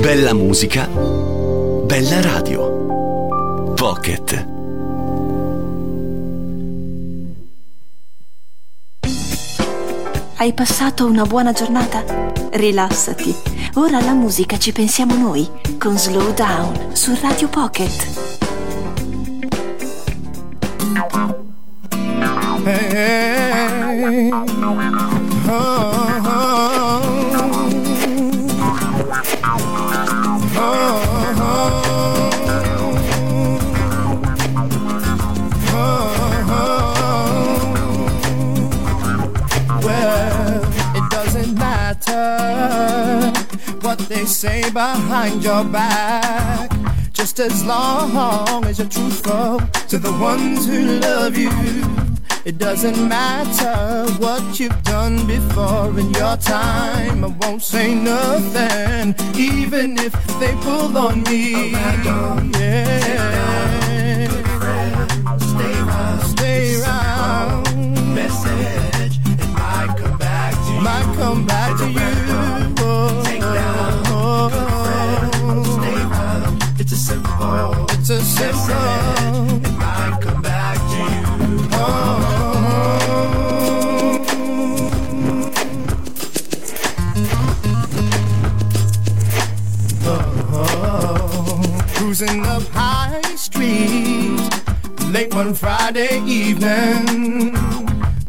Bella musica, bella radio. Pocket. Hai passato una buona giornata? Rilassati. Ora alla musica ci pensiamo noi con Slow Down su Radio Pocket. Hey, oh, what they say behind your back. Just as long as you're truthful to the ones who love you. It doesn't matter what you've done before in your time. I won't say nothing, even if they pull on me. Oh, yeah. Cruising up High Street late one Friday evening.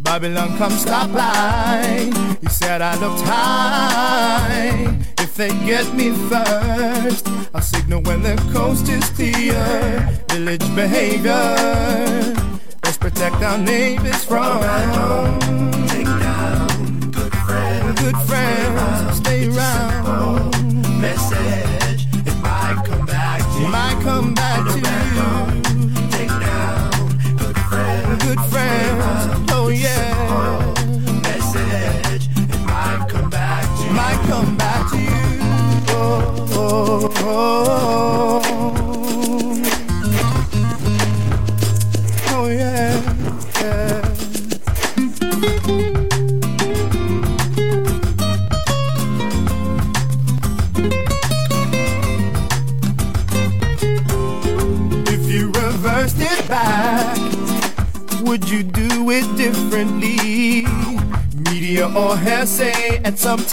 Babylon come stop by. He said I looked high. If they get me first, I'll signal when the coast is clear. Village behavior. Let's protect our neighbors from. Take down good. Good friends. Stay around. Message.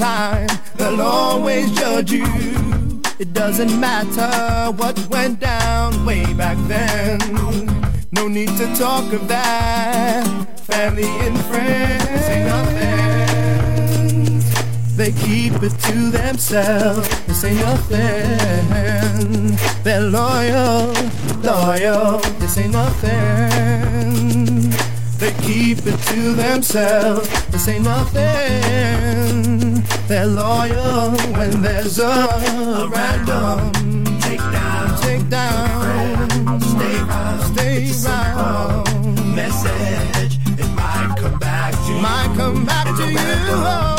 Time, they'll always judge you. It doesn't matter what went down way back then. No need to talk of that. Family and friends say nothing. They keep it to themselves. They say nothing. They're loyal, loyal. They say nothing. They keep it to themselves. They say nothing. They're loyal when there's a, a random take down, take down. Stay round, stay round. Message, it might come back to you. Might come back to you.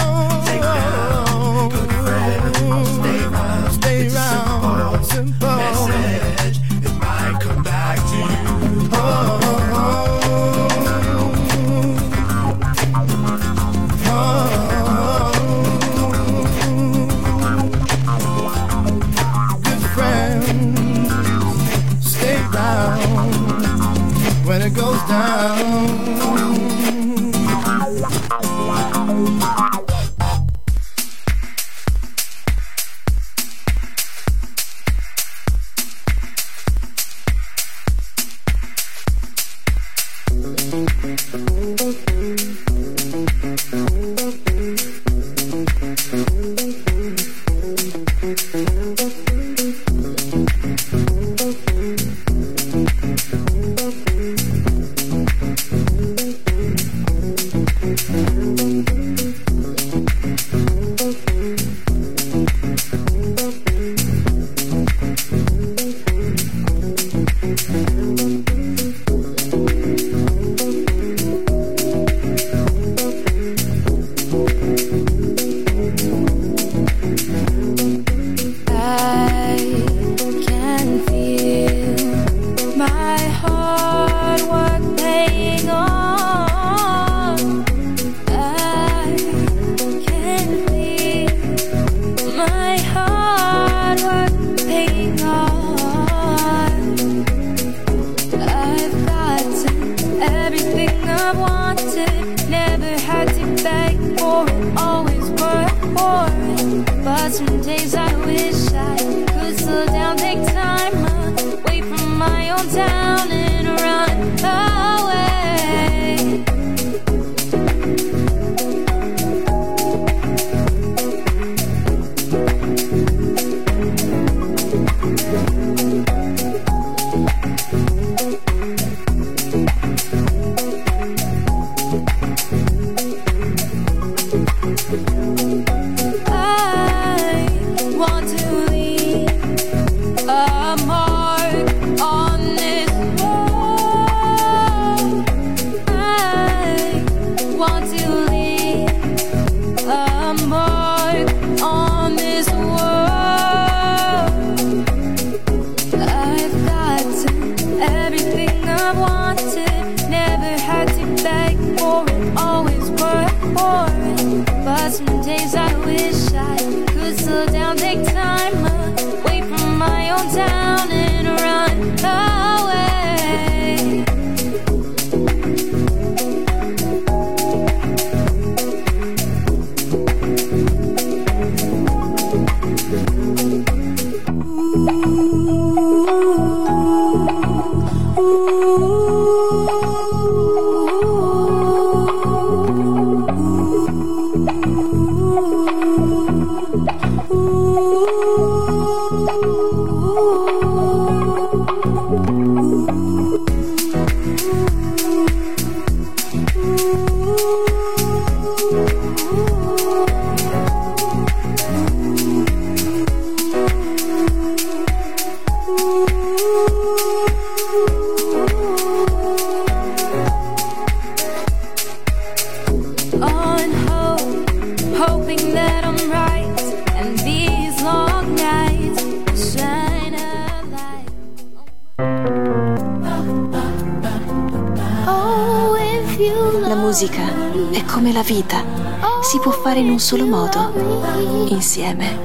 solo modo. Insieme.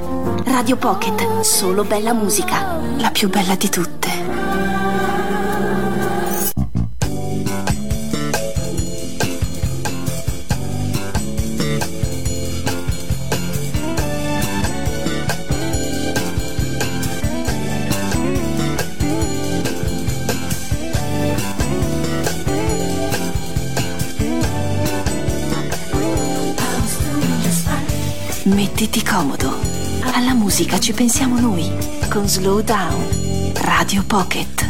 Radio Pocket, solo bella musica. La più bella di tutte. Mettiti comodo. Alla musica ci pensiamo noi con Slow Down Radio Pocket.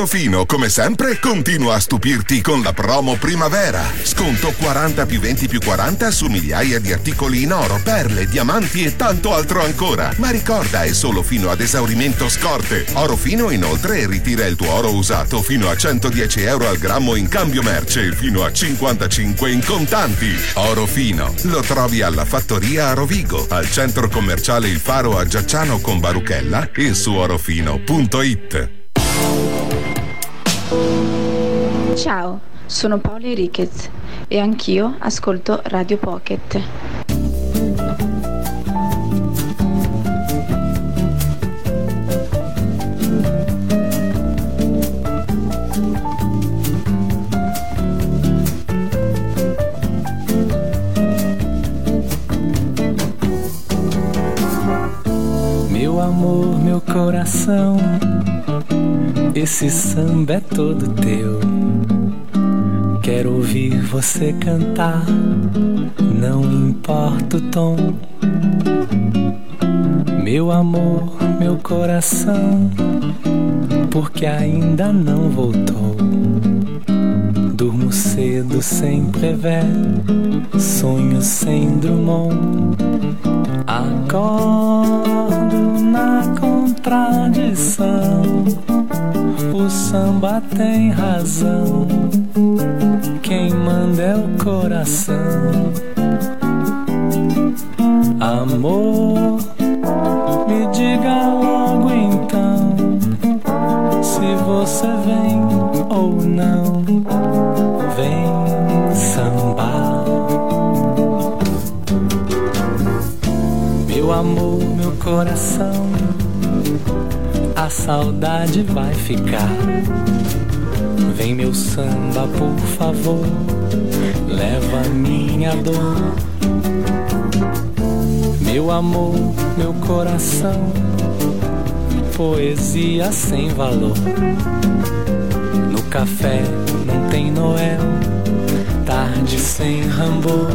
Orofino, come sempre, continua a stupirti con la promo primavera. Sconto 40 più 20 più 40 su migliaia di articoli in oro, perle, diamanti e tanto altro ancora. Ma ricorda, è solo fino ad esaurimento scorte. Orofino inoltre ritira il tuo oro usato fino a 110 euro al grammo in cambio merce e fino a 55 in contanti. Orofino lo trovi alla fattoria a Rovigo, al centro commerciale Il Faro a Giacciano con Baruchella e su orofino.it. Ciao, sono Paola Enriquez e anch'io ascolto Radio Pocket. Meu amor, meu coração, esse samba é todo teu. Quero ouvir você cantar, não importa o tom. Meu amor, meu coração, porque ainda não voltou. Durmo cedo sem prever, sonho sem Drummond. Acordo na contradição. O samba tem razão. Quem manda é o coração. Amor, me diga logo então se você vem ou não. Vem sambar. Meu amor, meu coração, a saudade vai ficar. Vem meu samba, por favor, leva minha dor. Meu amor, meu coração, poesia sem valor. No café não tem Noel, tarde sem Rambo.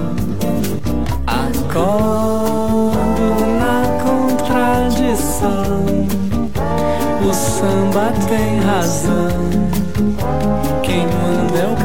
Acordo na contradição. O samba tem razão. Quem manda é o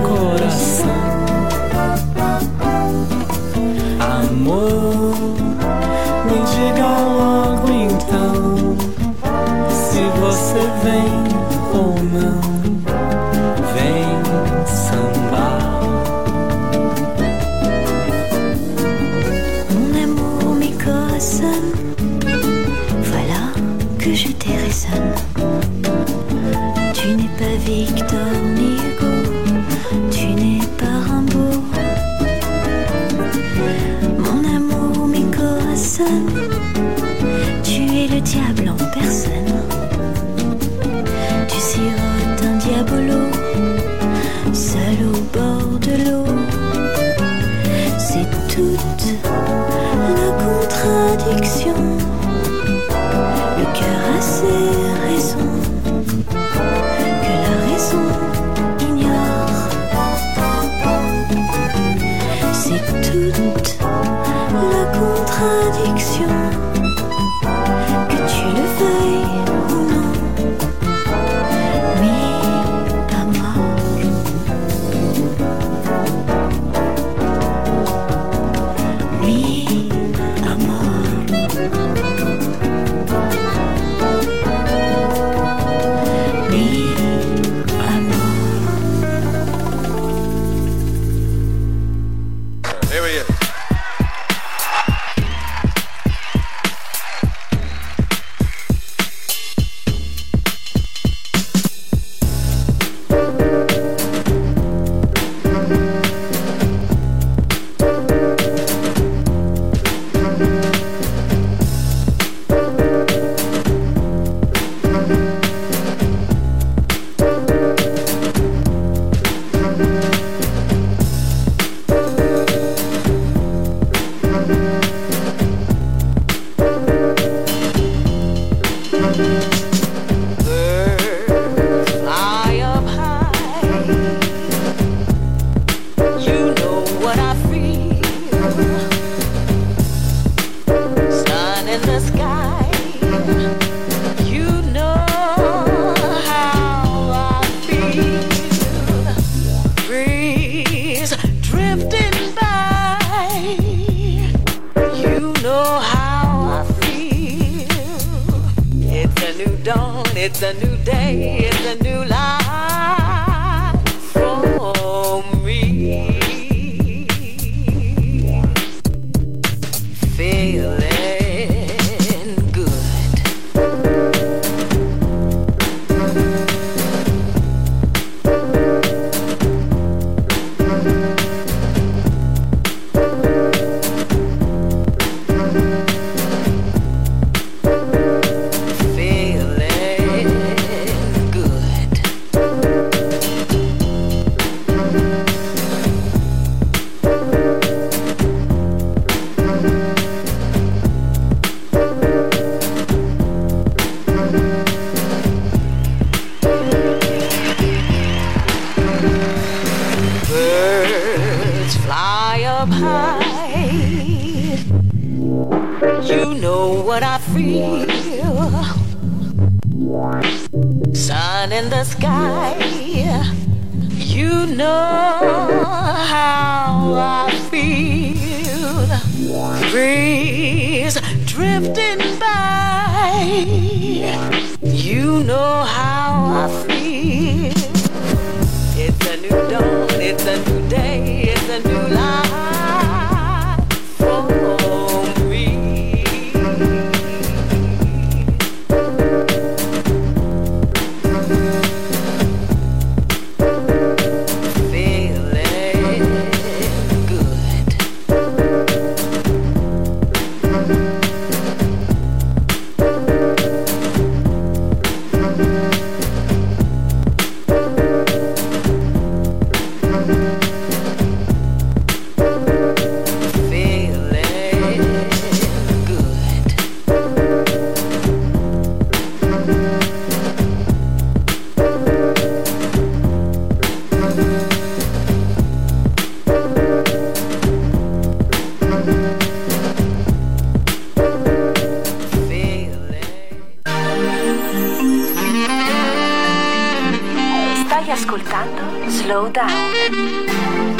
ascoltando Slow Down.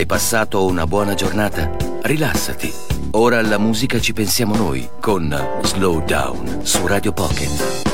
Hai passato una buona giornata? Rilassati. Ora alla musica ci pensiamo noi con Slow Down su Radio Pocket.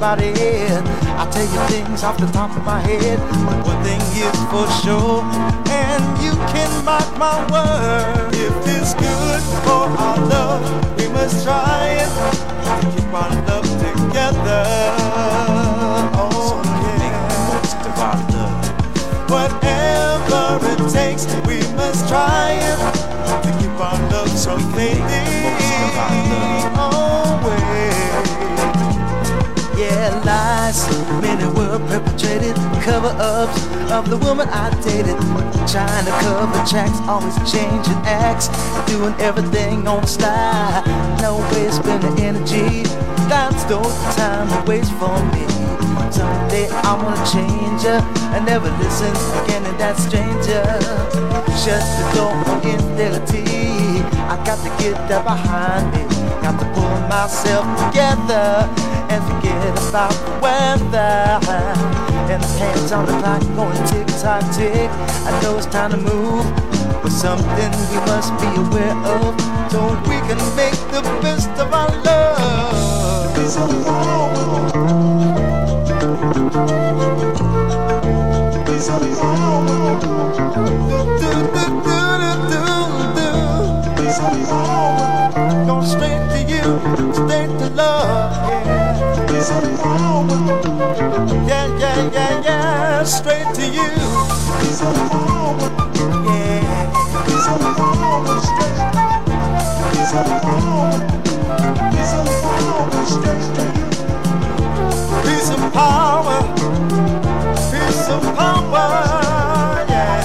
It. I tell you things off the top of my head, but one thing is for sure, and you can mark my word. If it's good for our love, we must try it to keep our love together. Oh yeah. Whatever it takes, we must try it to keep our love so Always. Lies, many were perpetrated, cover ups of the woman I dated. Trying to cover tracks, always changing acts, doing everything on the slide. No way spending energy, that's no time to waste for me. Someday I wanna change her and never listen again to that stranger. Shut the door on infidelity. I got to get that behind me. Got to pull myself together and forget about the weather. And the hands on the clock going tick tock tick. I know it's time to move, but something we must be aware of so we can make the best of our love. Yeah, yeah, yeah, yeah, straight to you. Yeah. Piece of power, piece of power, yeah.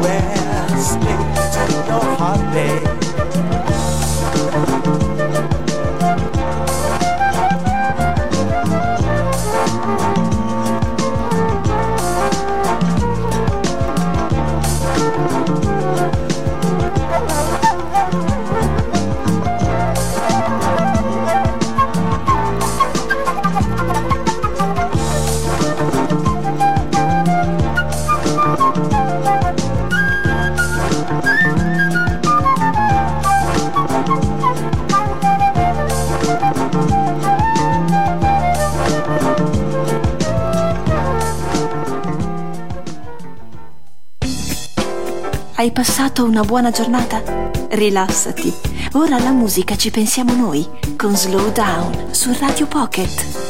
Well, straight to your heart, babe. Passato una buona giornata? Rilassati. Ora alla musica ci pensiamo noi con Slow Down su Radio Pocket.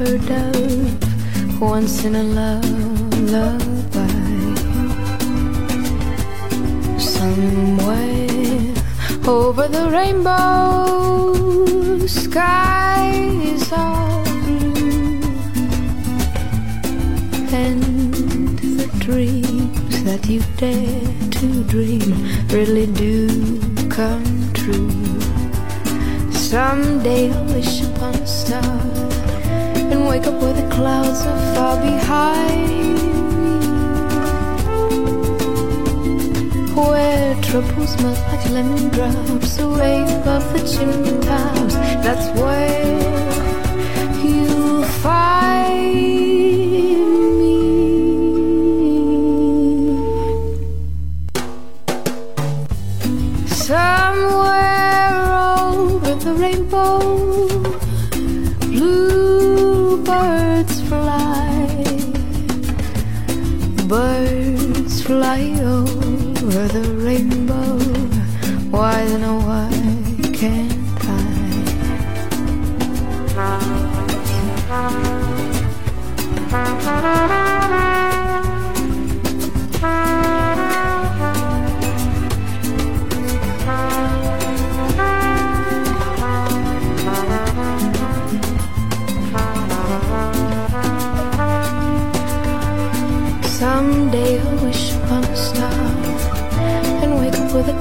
erfüllt. wave of the tuning times. That's where.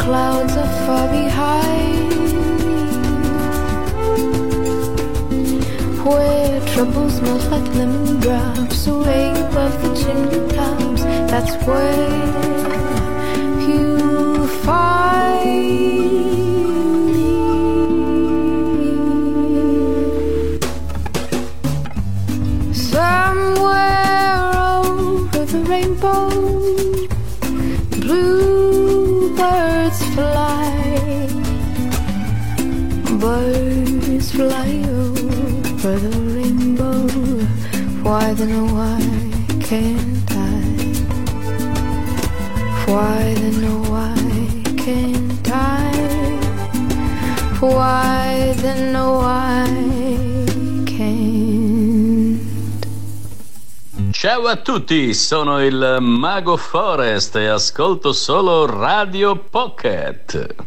clouds are far behind. Where trouble smells like lemon drops away above the chimney tops. That's where. for the rainbow. Why then, oh, why can't I? Why then, oh, why can't I? Why then, oh, why? Ciao a tutti, sono il Mago Forest e ascolto solo Radio Pocket.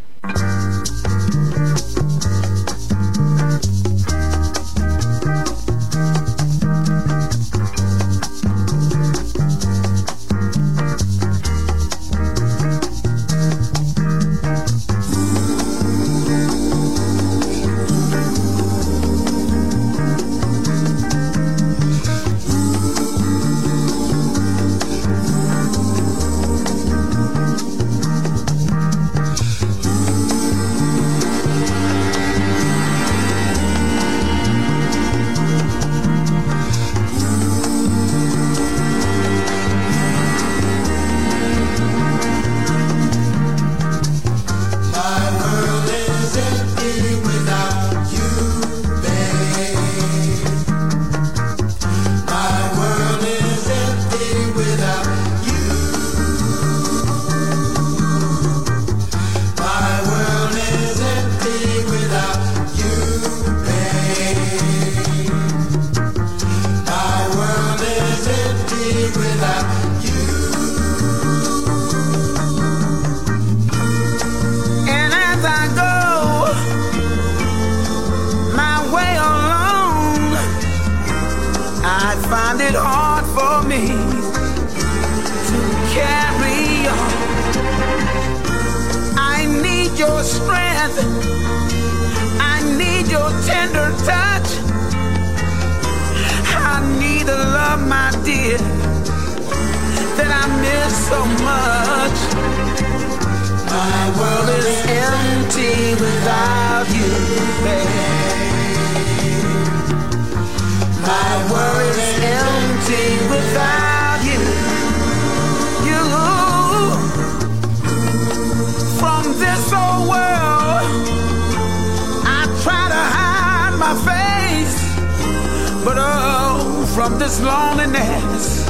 is loneliness.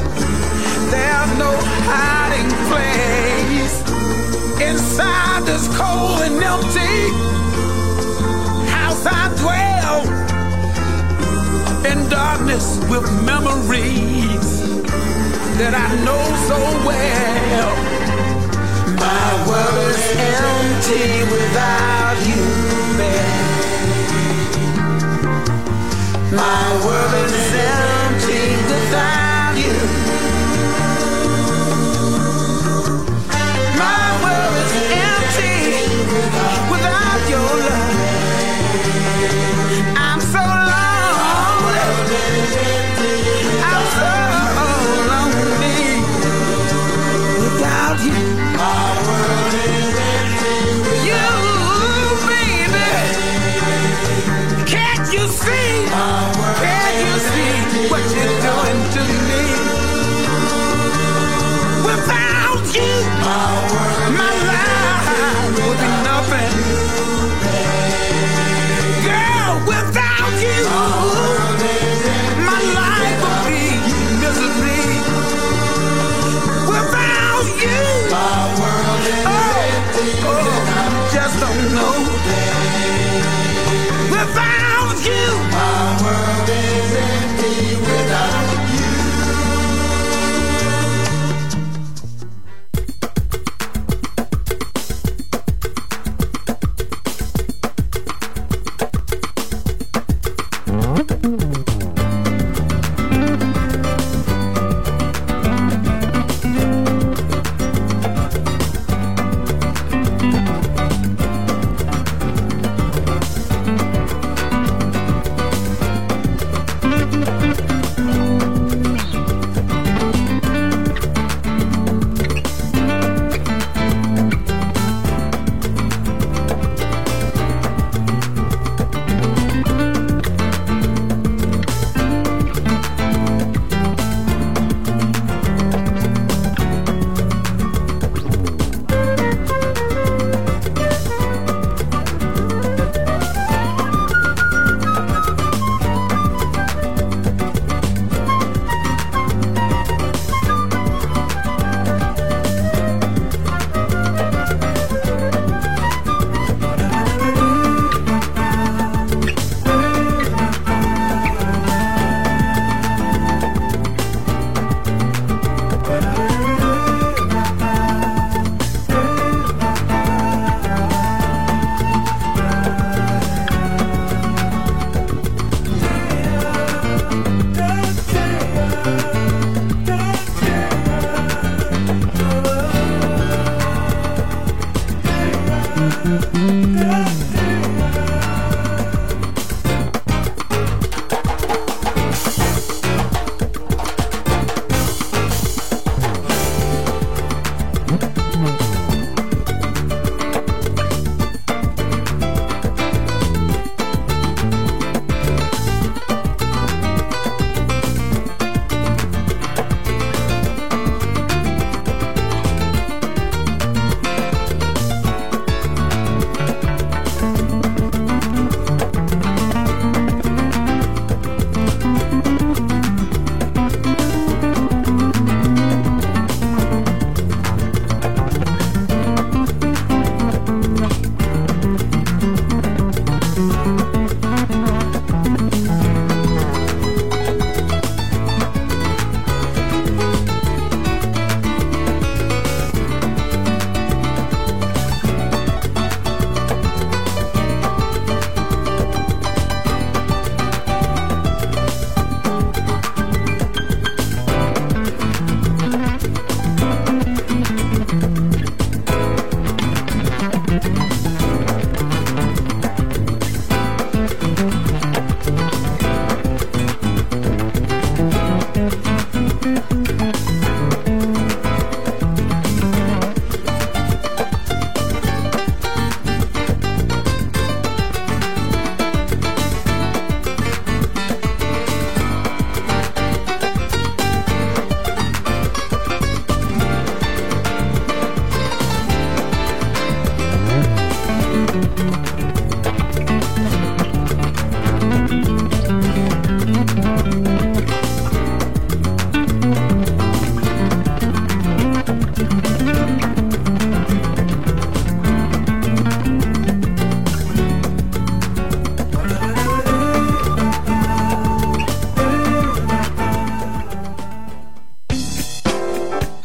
There's no hiding place inside this cold and empty house I dwell. In darkness with memories that I know so well. My world is empty without you, babe. My world is empty without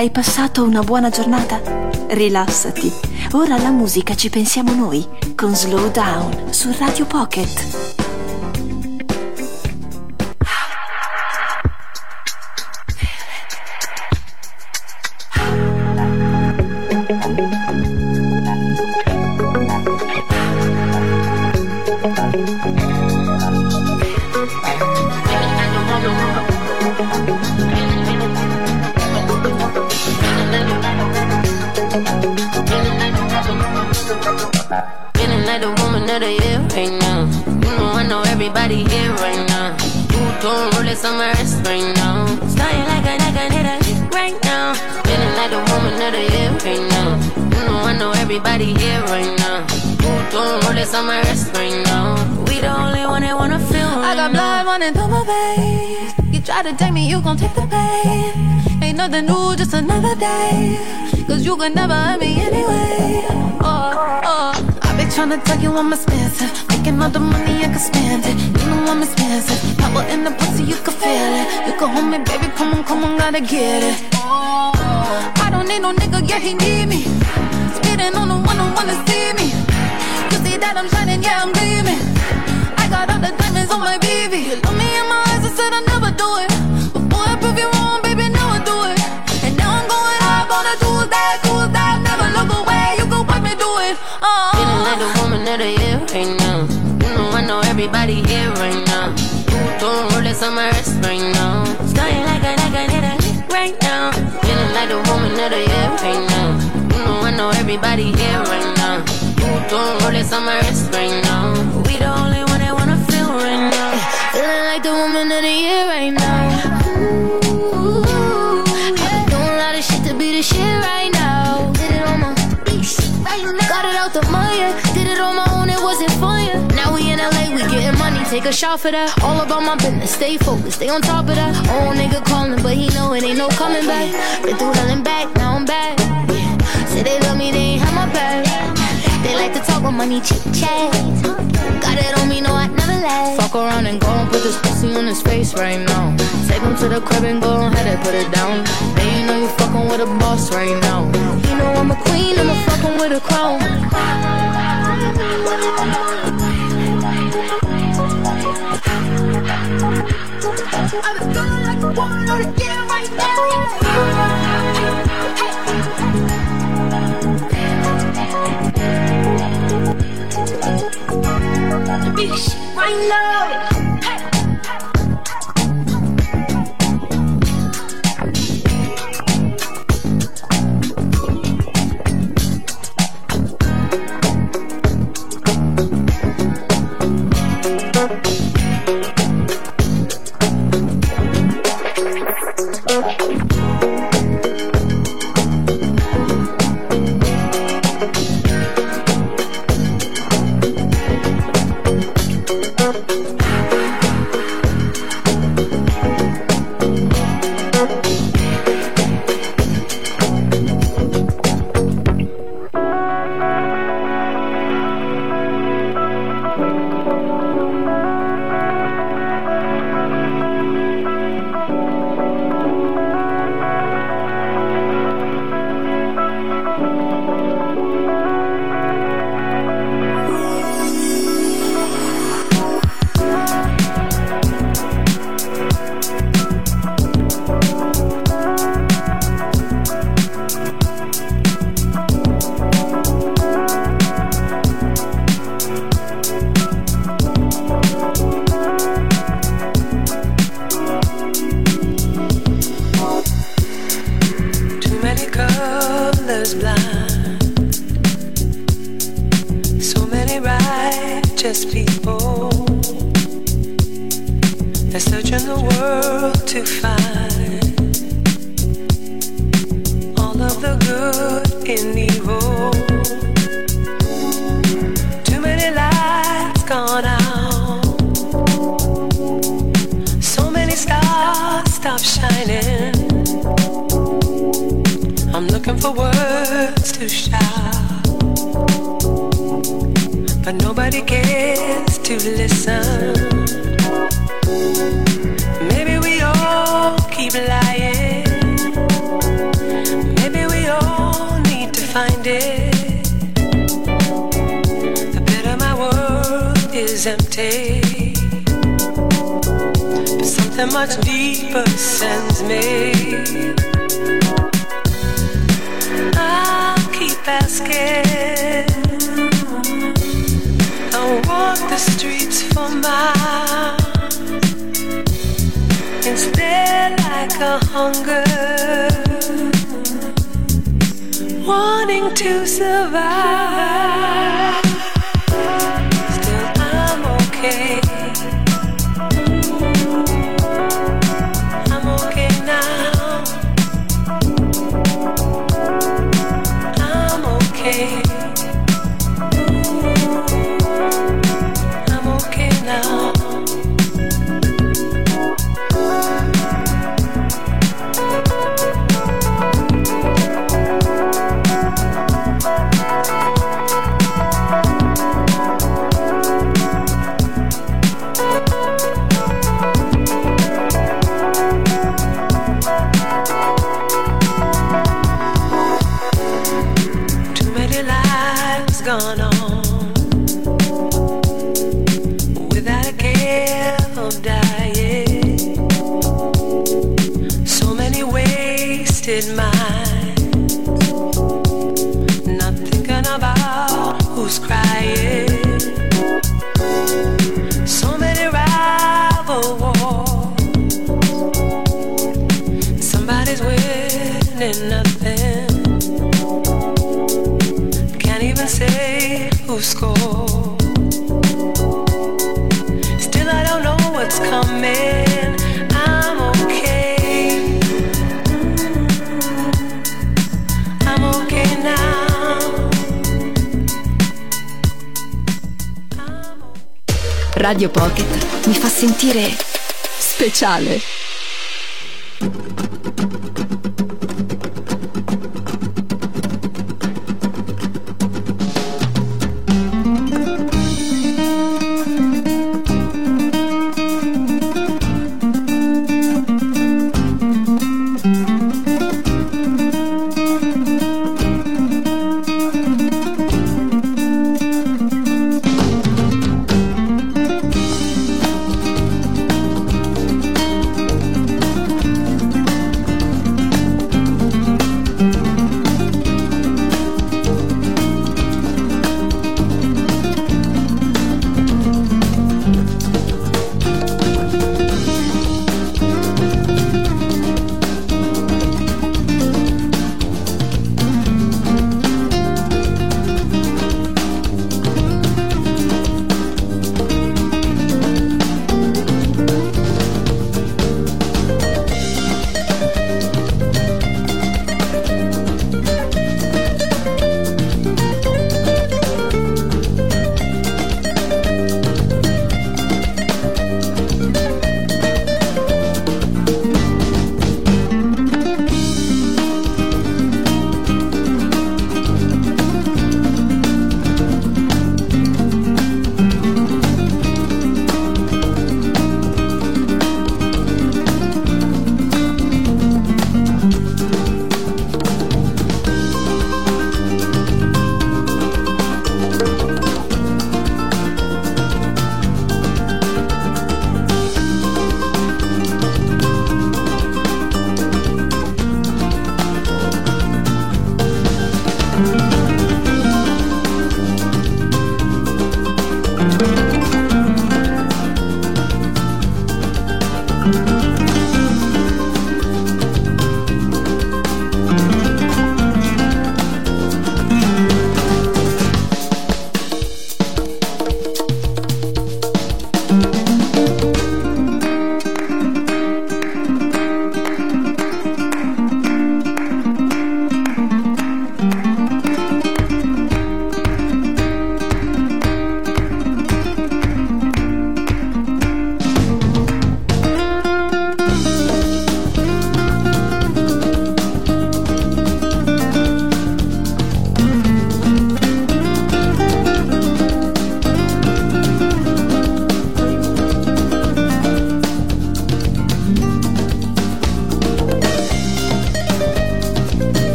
Hai passato una buona giornata? Rilassati. Ora alla musica ci pensiamo noi con Slow Down su Radio Pocket. Take me, you gon' take the pain. Ain't nothing new, just another day. Cause you can never hurt me anyway. Oh, oh. I be tryna tell you I'm expensive. Making all the money I can spend it. You know I'm expensive. Power in the pussy, you can feel it. You can hold me, baby, come on, come on, gotta get it. I don't need no nigga, yeah, he need me. Speeding on the one who wanna see me. You see that I'm shining, yeah, I'm gleaming. I got all the diamonds on my baby. Everybody here right now. Don't roll it on my wrist right now. Starting like a like a nigga right now. Feeling like the woman of the year right now. You know I know everybody here right now. Don't roll it on my wrist right now. We the only one that wanna feel right now. Feeling like the woman of the year right now. Ooh, I've doing a lot of shit to be the shit right now. Did it on my right now. Got it out the mud, yeah. Take a shot for that. All about my business, stay focused, stay on top of that. Old nigga calling, but he know it ain't no coming back. Been through hell and back, now I'm back. Say they love me, they ain't have my back. They like to talk about money, chit chat. Got it on me, no, I never lie. Fuck around and go and put this pussy on his face right now. Take him to the crib and go ahead and put it down. Then you know you fucking with a boss right now. You know I'm a queen, I'm a fucking with a crown. Big shit right now. Schale.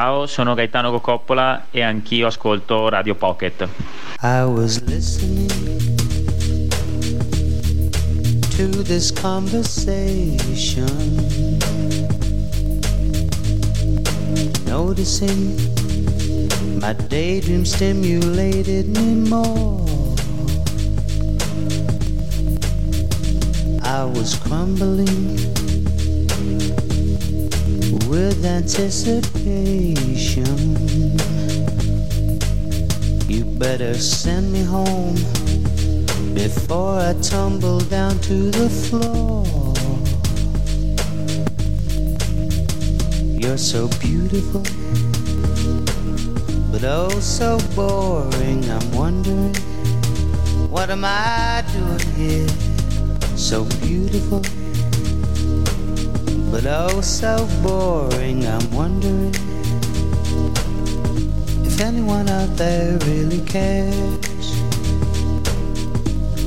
Ciao, sono Gaetano Cocoppola e anch'io ascolto Radio Pocket. I was listening to this conversation, noticing my daydream stimulated me more. I was crumbling with anticipation. You better send me home before I tumble down to the floor. You're so beautiful, but oh so boring. I'm wondering, what am I doing here? So beautiful but oh so boring. I'm wondering if anyone out there really cares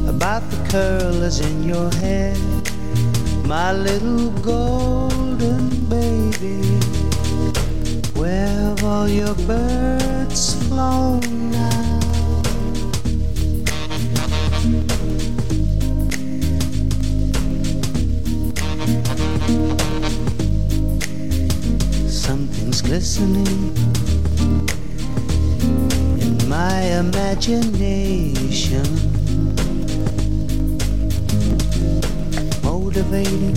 about the curlers in your hair, my little golden baby. Where have all your birds flown diamonds glistening in my imagination. Motivating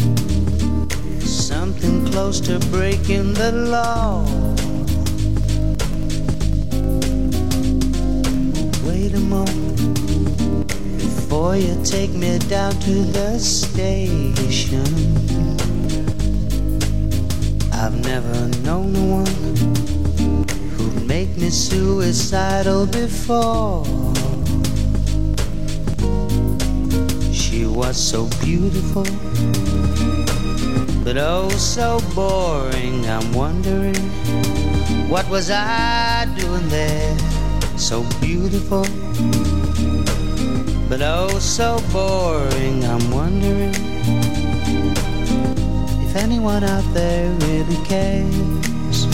something close to breaking the law. Wait a moment before you take me down to the station. Never known a one who'd make me suicidal before. She was so beautiful, but oh so boring. I'm wondering what was I doing there? So beautiful, but oh so boring. I'm wondering anyone out there really cares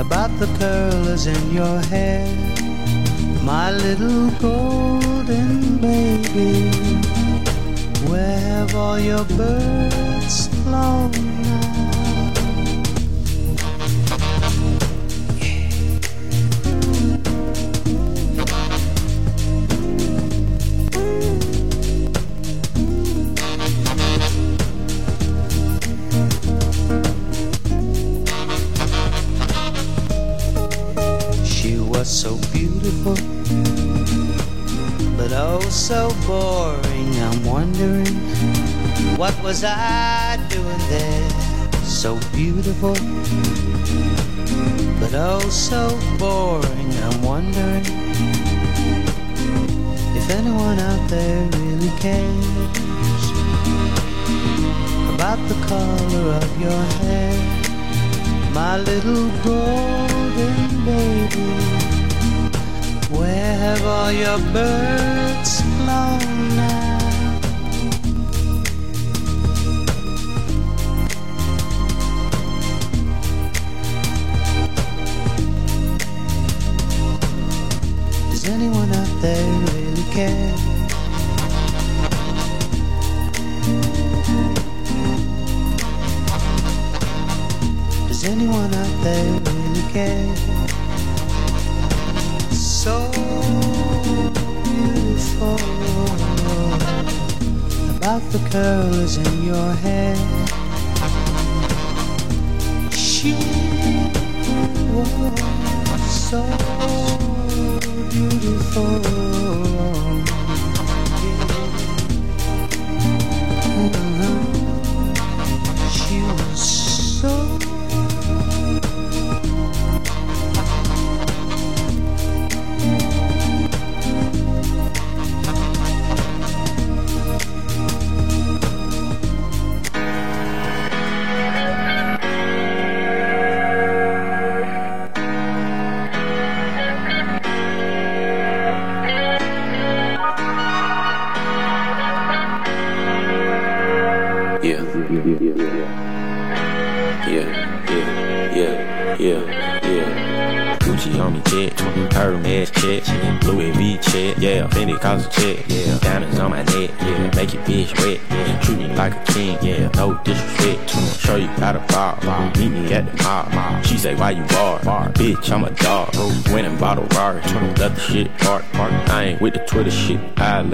about the curlers in your hair, my little golden baby. Where have all your birds flown was I doing there? So beautiful, but oh so boring. I'm wondering if anyone out there really cares about the color of your hair my little golden baby. Where have all your birds flown now? Care? Does anyone out there really care? So beautiful about the curls in your hair.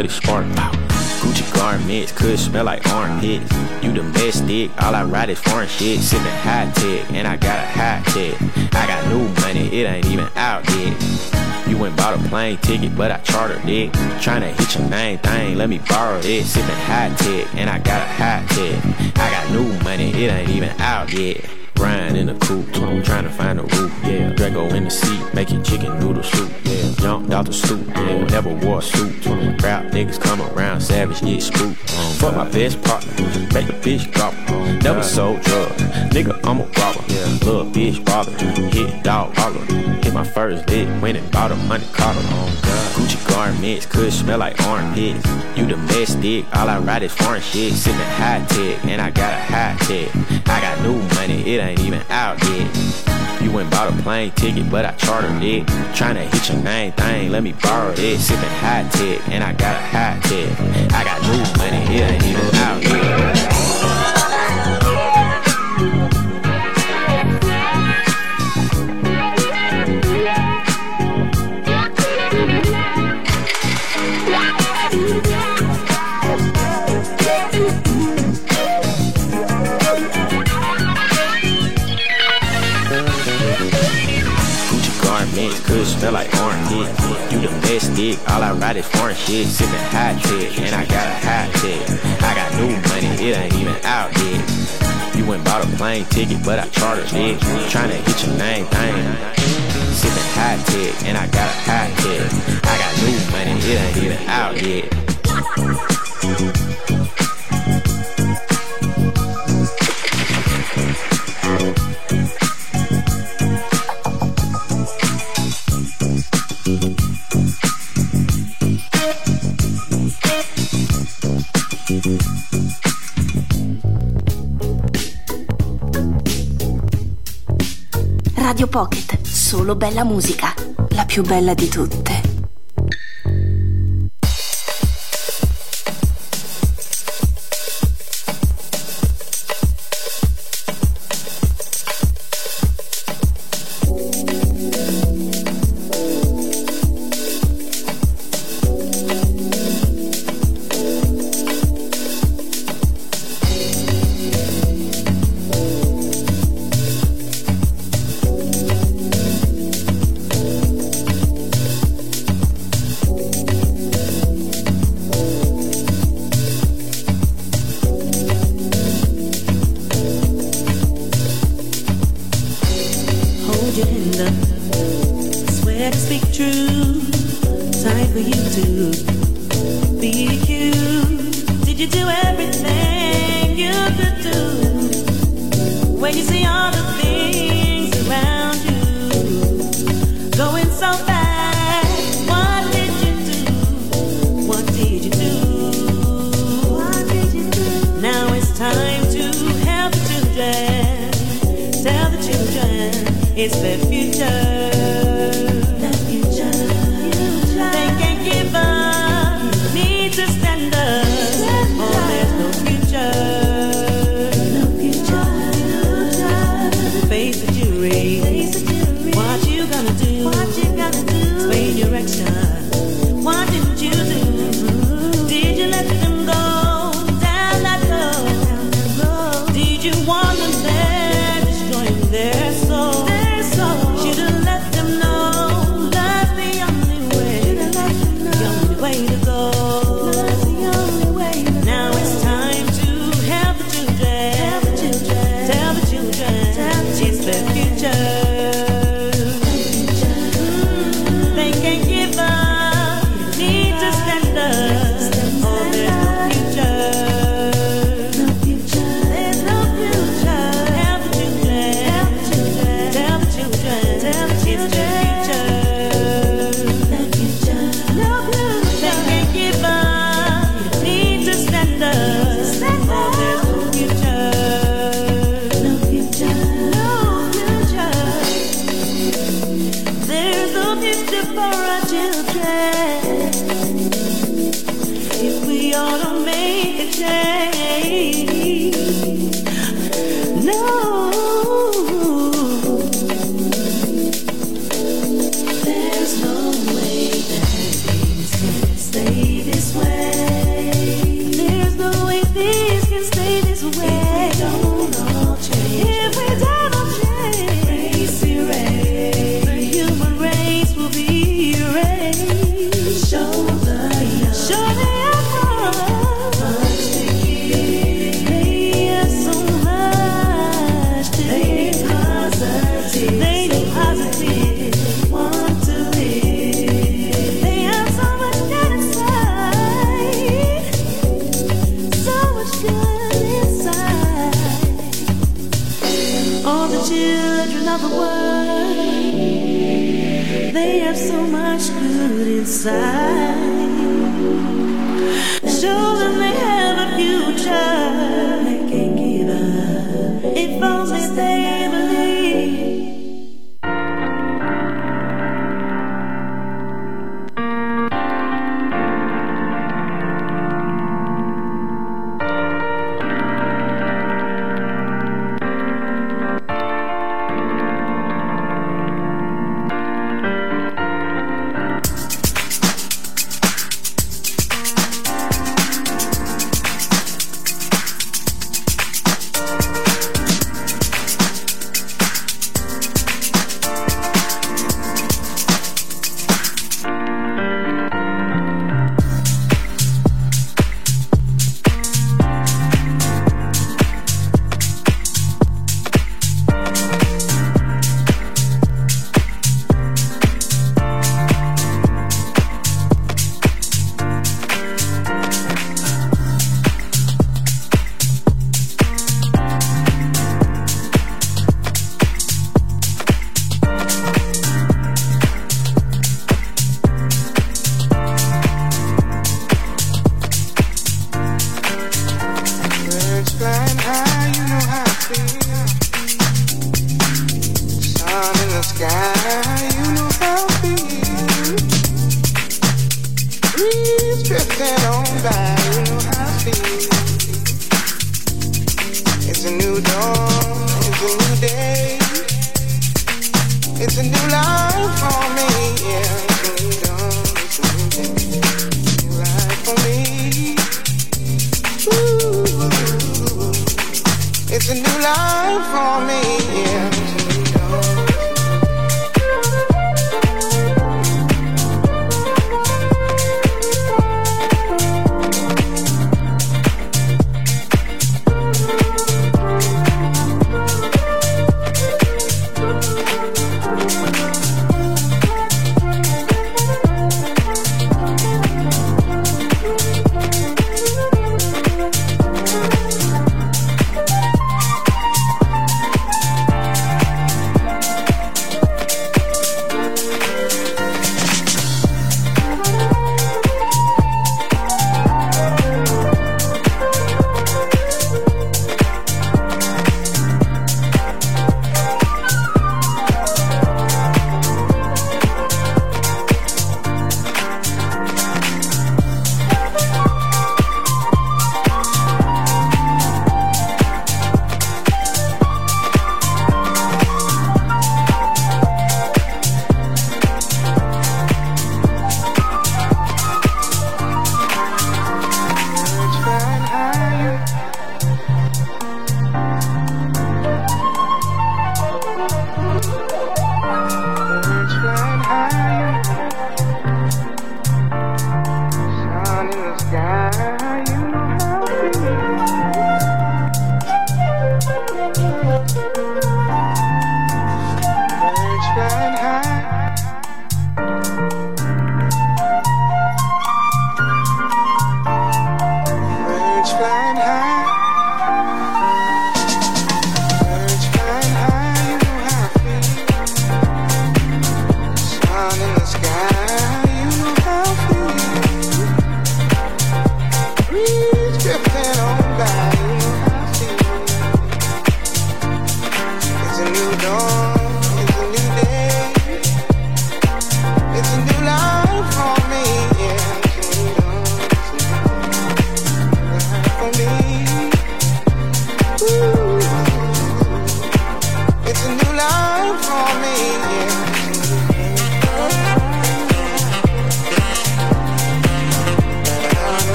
Let it spark, Gucci garments could smell like armpits. You domestic, all I ride is foreign shit. Sipping high tech, and I got a high tech. I got new money, it ain't even out yet. You went bought a plane ticket, but I chartered it. Tryna hit your main thing, let me borrow it. Sipping high tech, and I got a high tech. I got new money, it ain't even out yet. Grind in the coupe, I'm trying to find a roof, yeah. Draco in the seat, making chicken noodle soup, yeah. Jumped out the stoop, yeah. Never wore a suit. Rap niggas come around, savage, get spooked. Fuck my best partner, make the bitch drop. Never sold drugs, nigga, I'm a robber. Little bitch bother, hit dog holler. Hit my first lick, went and bought a money collar. Gucci garments could smell like armpits. You domestic, all I ride is foreign shit. Sipping high tech, and I got a high tech. I got new money, it ain't even out yet. You went bought a plane ticket, but I chartered it. Tryna hit your main thing, let me borrow it. Sippin' high tech, and I got a high tech. I got new money, it ain't even out yet. All I ride is foreign shit. Sippin' hot chick, and I got a hot chick. I got new money, it ain't even out yet. You went bought a plane ticket, but I chartered it. Tryna get your name thing. Sippin' hot tech, and I got a hot tech. I got new money, it ain't even out yet. Radio Pocket, solo bella musica, la più bella di tutte.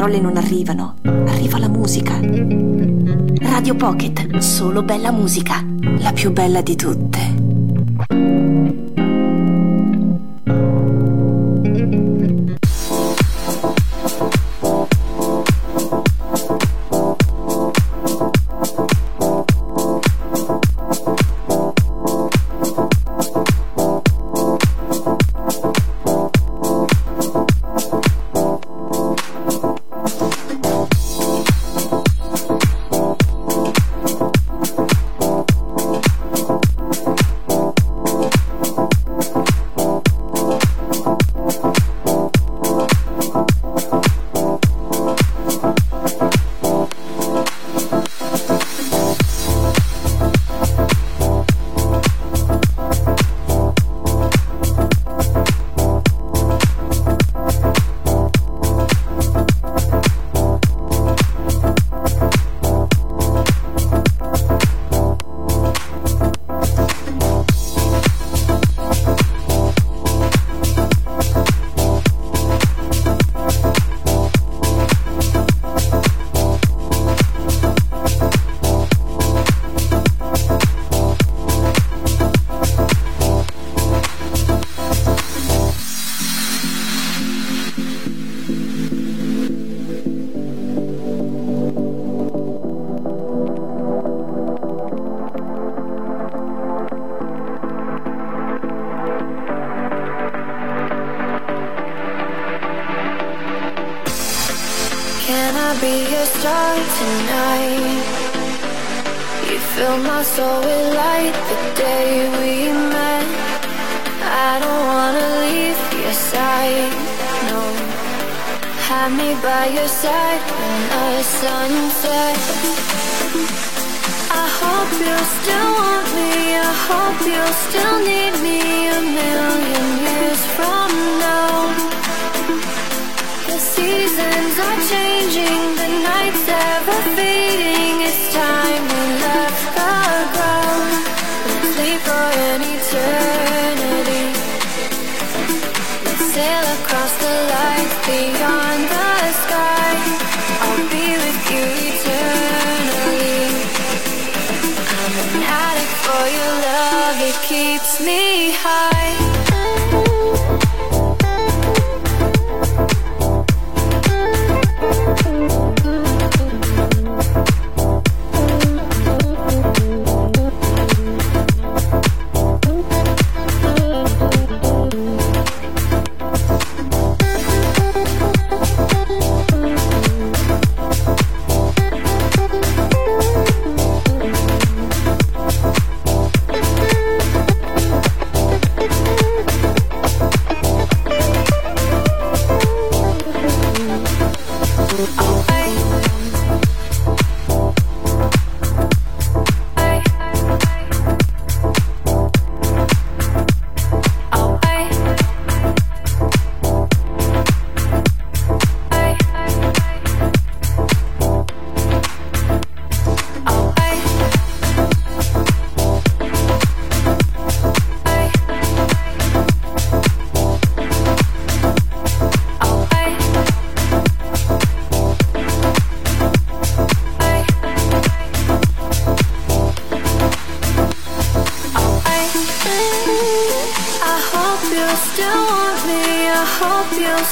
parole non arrivano, arriva la musica. Radio Pocket, solo bella musica, la più bella di tutte. Tonight. You fill my soul with light the day we met. I don't wanna leave your side, no. Have me by your side when the sun sets. I hope you still want me. I hope you'll still need me a million years from now. Seasons are changing, the nights ever fading. It's time we left the ground. Let's leave for an eternity. Let's sail across the light beyond the sky. I'll be with you eternally. I'm an addict for your love, it keeps me high.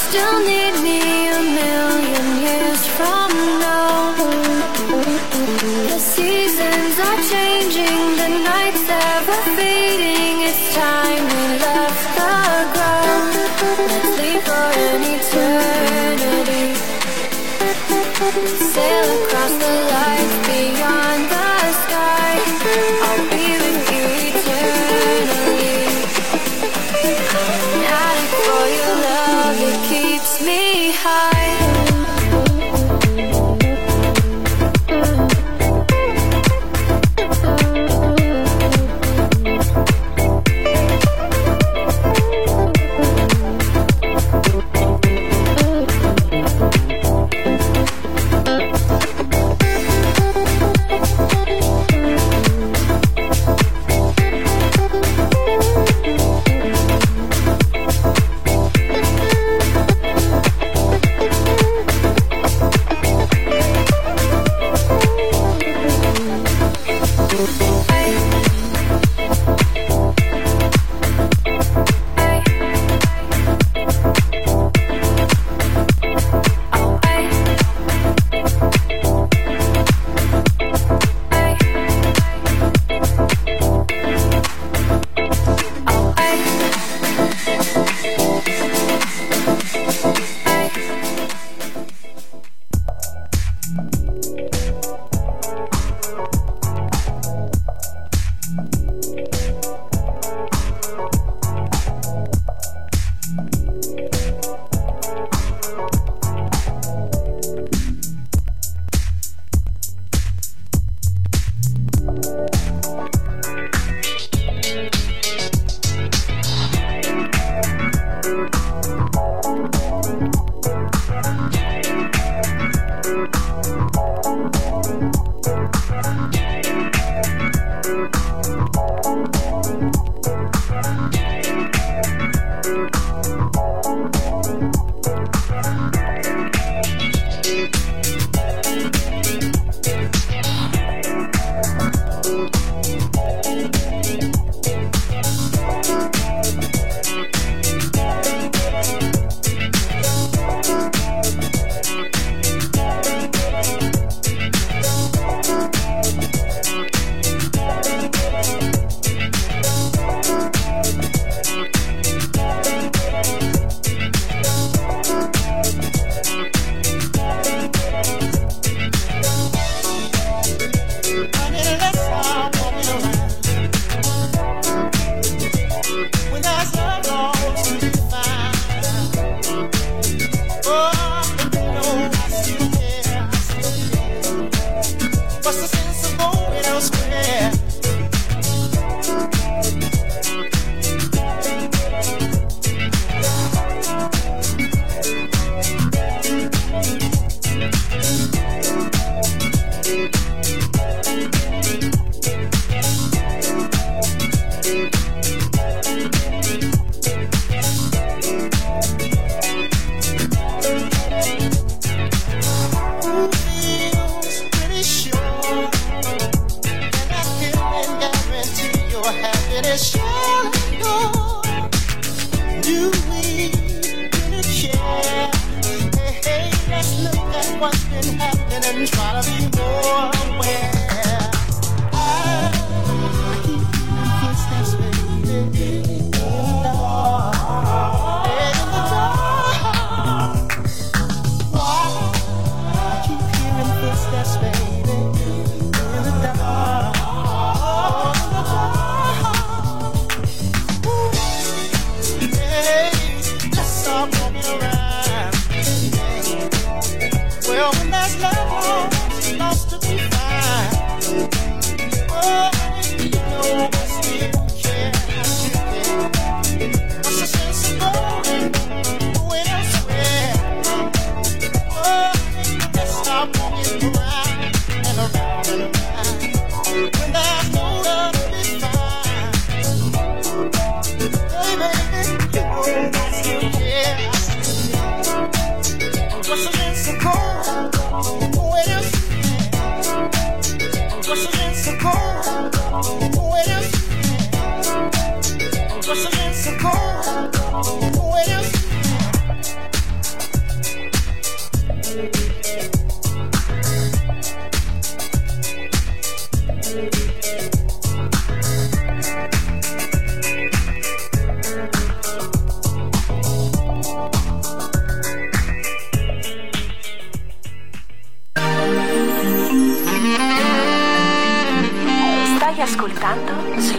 Still need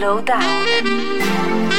楼大人。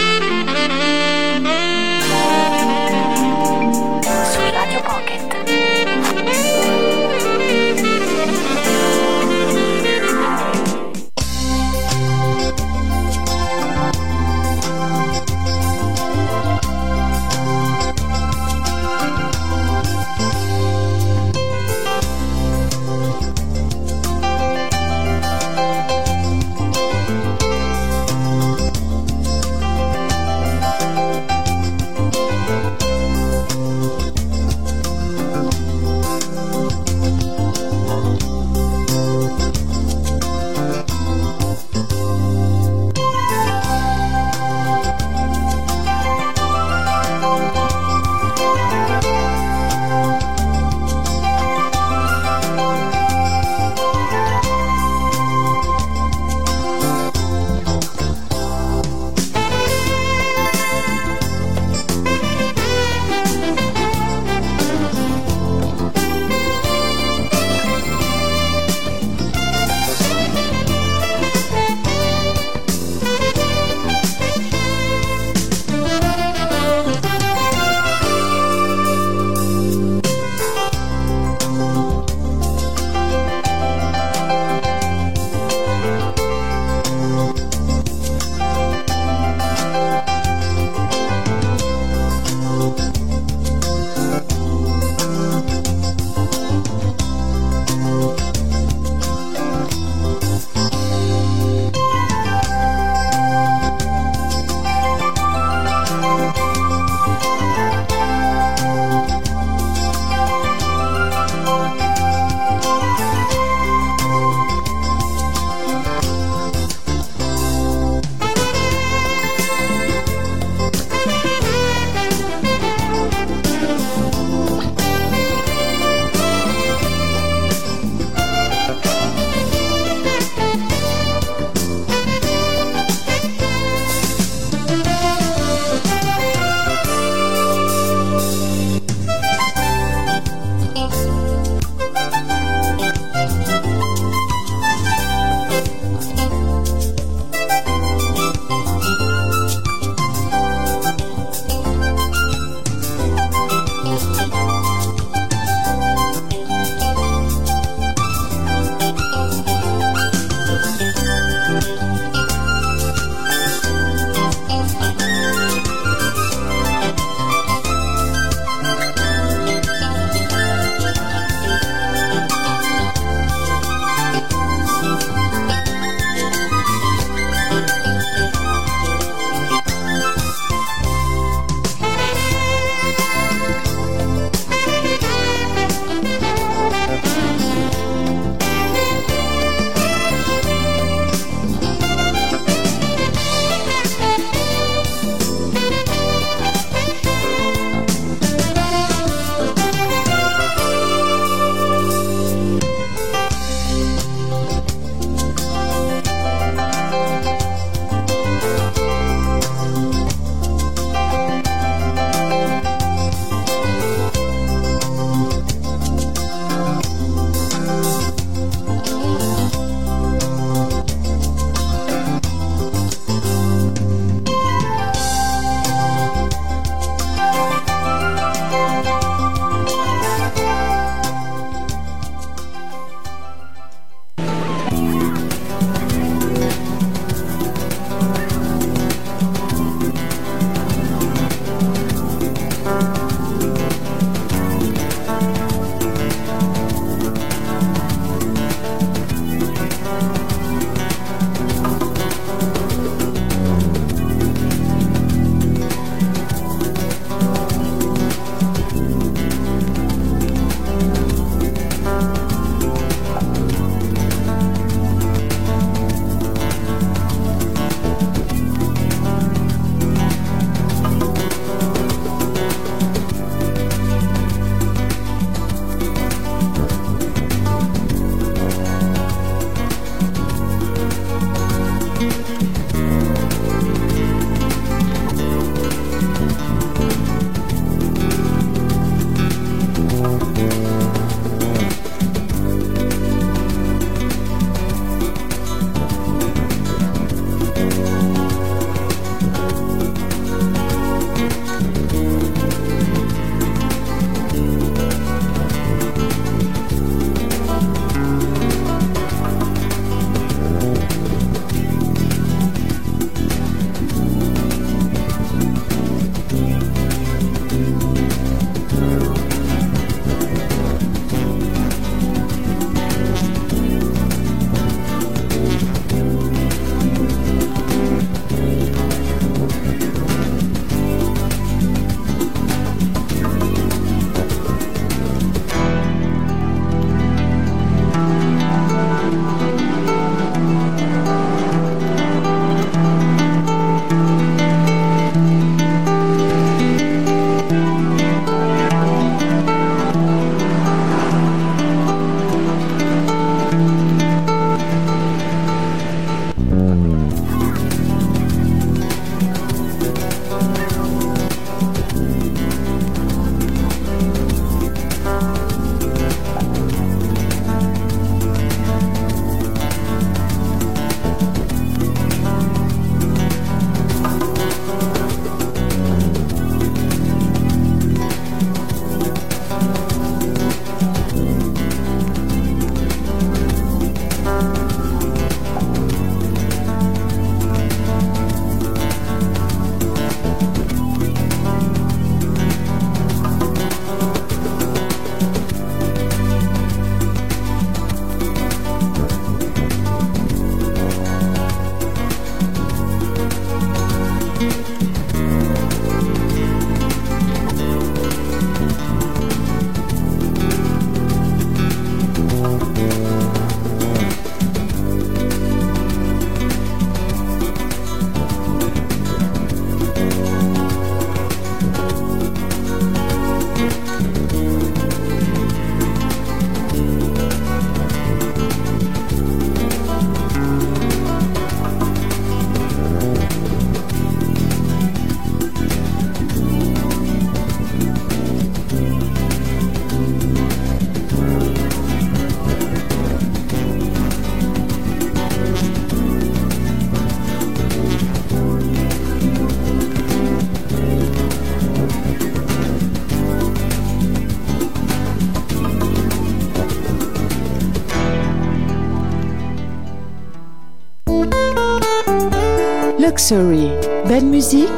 Belle musique,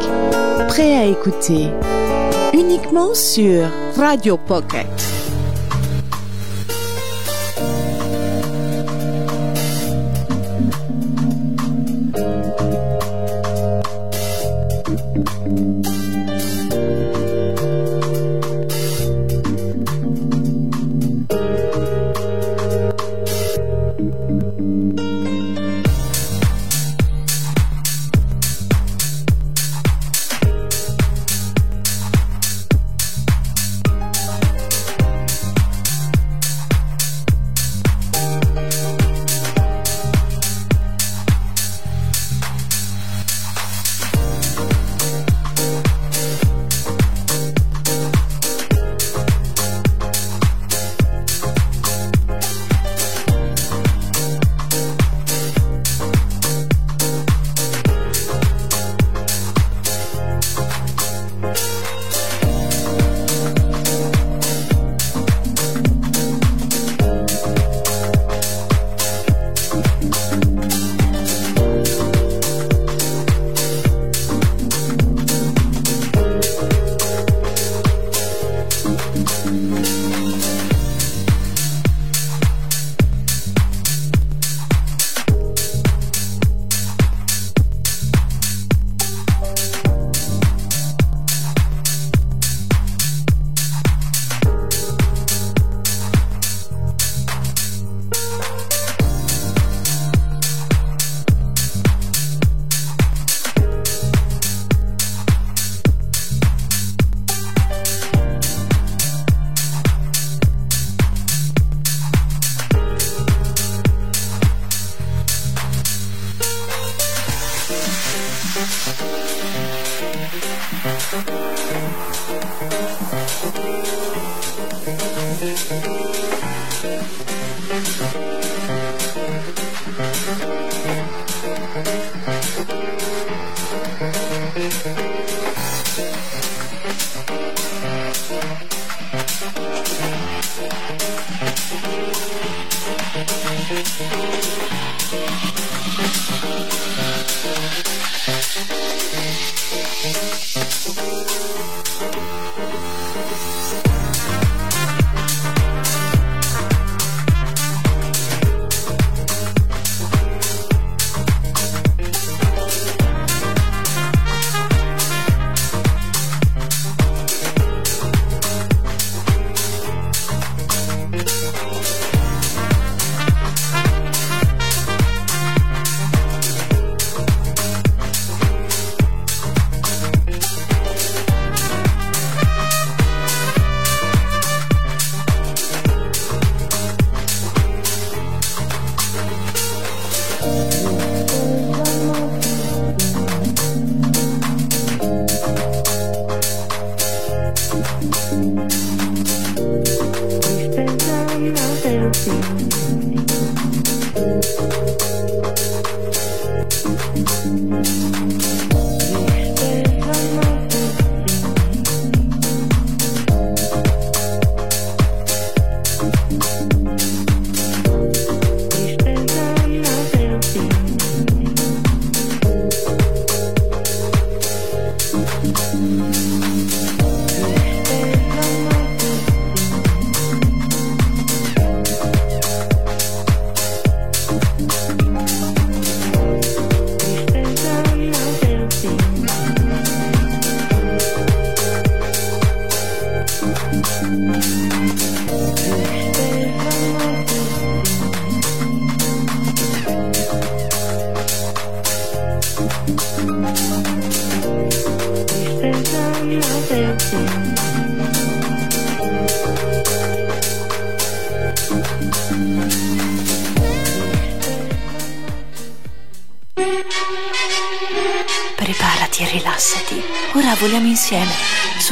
prêt à écouter. Uniquement sur Radio Pocket.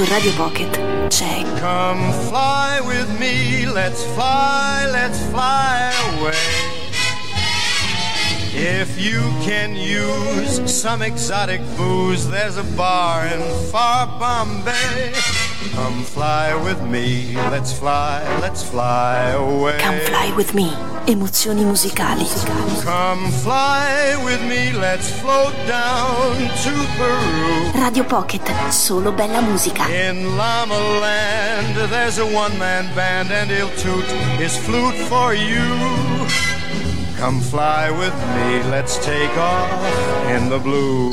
Su Radio Pocket c'è Come fly with me, let's fly, let's fly away. If you can use some exotic booze, there's a bar in far Bombay. Come fly with me, let's fly, let's fly away. Come fly with me. Emozioni musicali. Come fly with me, let's float down to Peru. Radio Pocket, solo bella musica. In Llama Land, there's a one man band, and he'll toot his flute for you. Come fly with me, let's take off in the blue.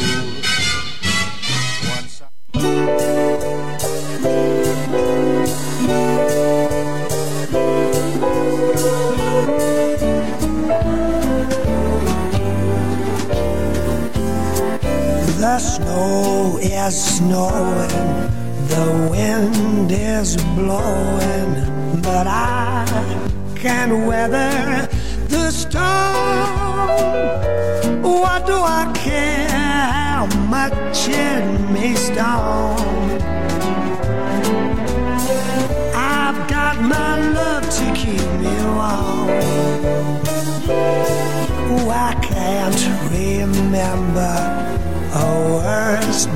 Is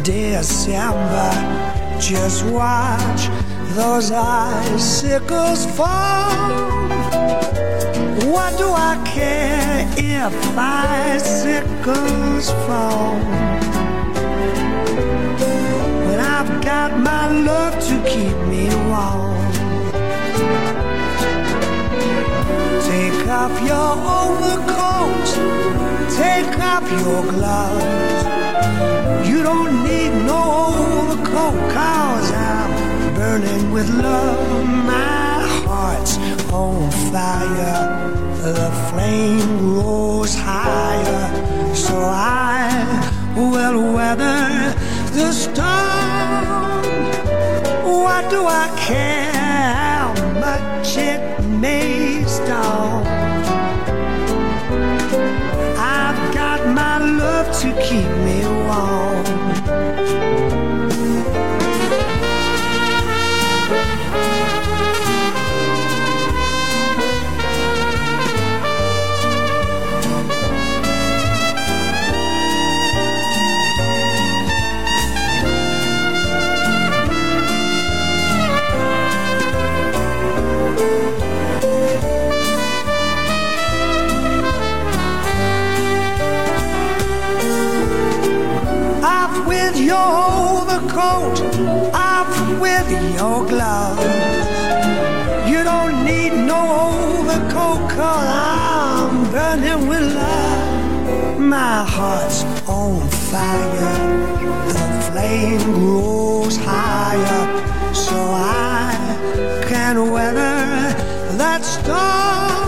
December. Just watch those icicles fall. What do I care if icicles fall? When I've got my love to keep me warm. Take off your overcoat, take off your gloves. You don't need no overcoat, cause I'm burning with love. My heart's on fire, the flame grows higher, so I will weather the storm. What do I care how much it may storm? Keep me warm. Overcoat, off with your gloves. You don't need no overcoat, cause I'm burning with love. My heart's on fire, the flame grows higher, so I can weather that storm.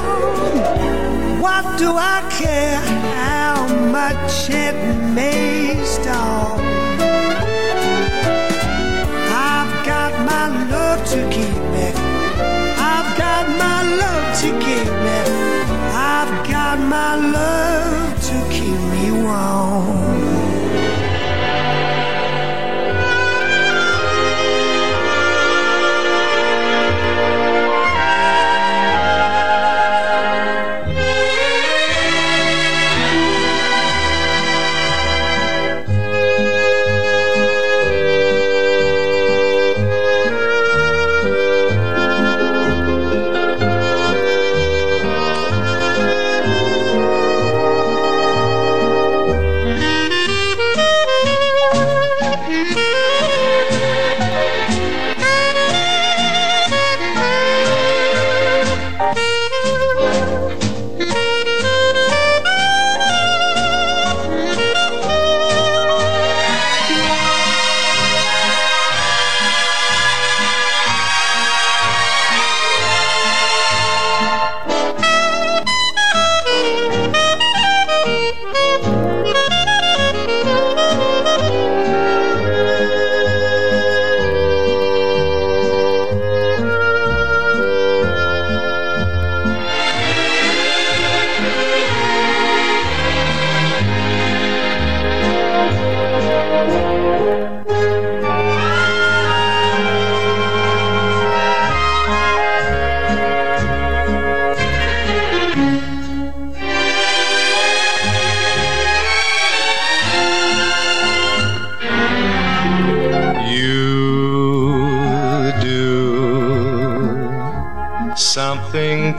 What do I care how much it may storm? Love to keep me warm.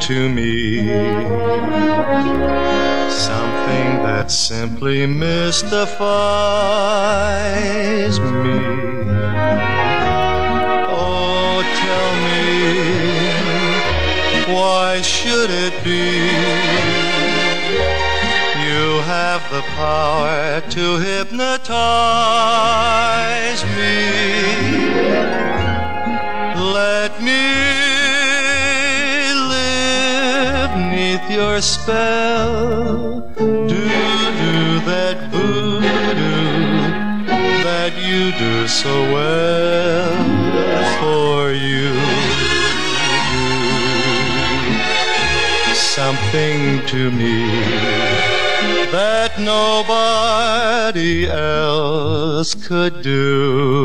To me. Something that simply mystifies me. Oh, tell me, why should it be? You have the power to hypnotize me. Your spell. Do do that voodoo that you do so well for you. Something to me that nobody else could do.